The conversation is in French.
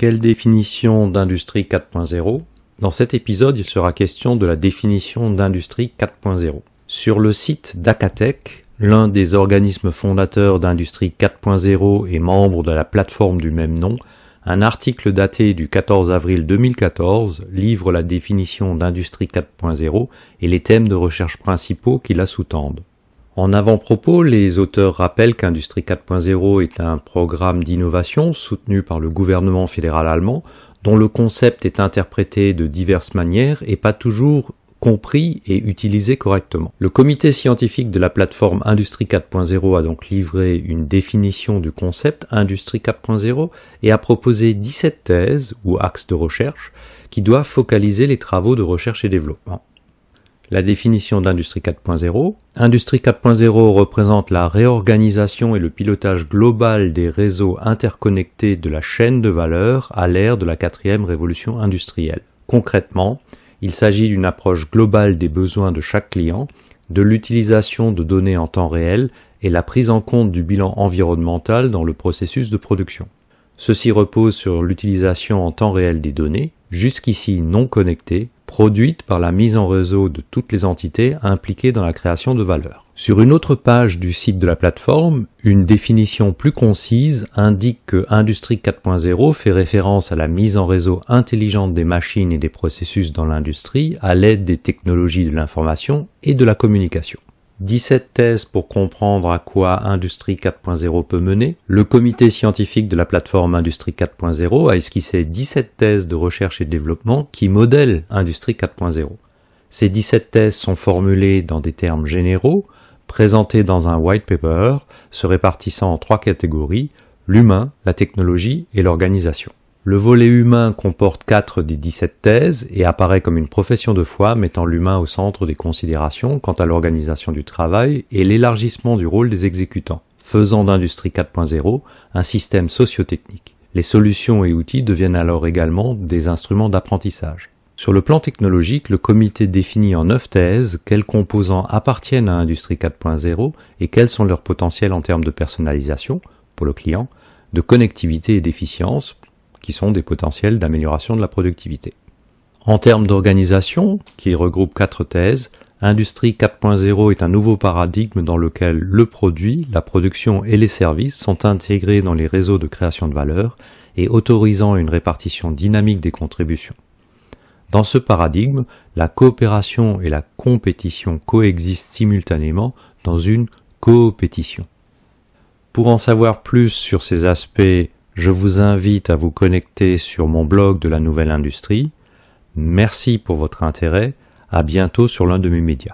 Quelle définition d'industrie 4.0 Dans cet épisode, il sera question de la définition d'industrie 4.0. Sur le site d'Acatech, l'un des organismes fondateurs d'industrie 4.0 et membre de la plateforme du même nom, un article daté du 14 avril 2014 livre la définition d'industrie 4.0 et les thèmes de recherche principaux qui la sous-tendent. En avant-propos, les auteurs rappellent qu'Industrie 4.0 est un programme d'innovation soutenu par le gouvernement fédéral allemand, dont le concept est interprété de diverses manières et pas toujours compris et utilisé correctement. Le comité scientifique de la plateforme Industrie 4.0 a donc livré une définition du concept Industrie 4.0 et a proposé 17 thèses ou axes de recherche qui doivent focaliser les travaux de recherche et développement la définition d'Industrie 4.0. Industrie 4.0 représente la réorganisation et le pilotage global des réseaux interconnectés de la chaîne de valeur à l'ère de la quatrième révolution industrielle. Concrètement, il s'agit d'une approche globale des besoins de chaque client, de l'utilisation de données en temps réel et la prise en compte du bilan environnemental dans le processus de production. Ceci repose sur l'utilisation en temps réel des données, jusqu'ici non connectées, produite par la mise en réseau de toutes les entités impliquées dans la création de valeur. Sur une autre page du site de la plateforme, une définition plus concise indique que Industrie 4.0 fait référence à la mise en réseau intelligente des machines et des processus dans l'industrie à l'aide des technologies de l'information et de la communication. 17 thèses pour comprendre à quoi Industrie 4.0 peut mener. Le comité scientifique de la plateforme Industrie 4.0 a esquissé 17 thèses de recherche et développement qui modèlent Industrie 4.0. Ces 17 thèses sont formulées dans des termes généraux, présentées dans un white paper, se répartissant en trois catégories, l'humain, la technologie et l'organisation. Le volet humain comporte 4 des 17 thèses et apparaît comme une profession de foi mettant l'humain au centre des considérations quant à l'organisation du travail et l'élargissement du rôle des exécutants, faisant d'Industrie 4.0 un système sociotechnique. Les solutions et outils deviennent alors également des instruments d'apprentissage. Sur le plan technologique, le comité définit en 9 thèses quels composants appartiennent à Industrie 4.0 et quels sont leurs potentiels en termes de personnalisation pour le client, de connectivité et d'efficience qui sont des potentiels d'amélioration de la productivité. En termes d'organisation, qui regroupe quatre thèses, Industrie 4.0 est un nouveau paradigme dans lequel le produit, la production et les services sont intégrés dans les réseaux de création de valeur et autorisant une répartition dynamique des contributions. Dans ce paradigme, la coopération et la compétition coexistent simultanément dans une coopétition. Pour en savoir plus sur ces aspects je vous invite à vous connecter sur mon blog de la nouvelle industrie. Merci pour votre intérêt. À bientôt sur l'un de mes médias.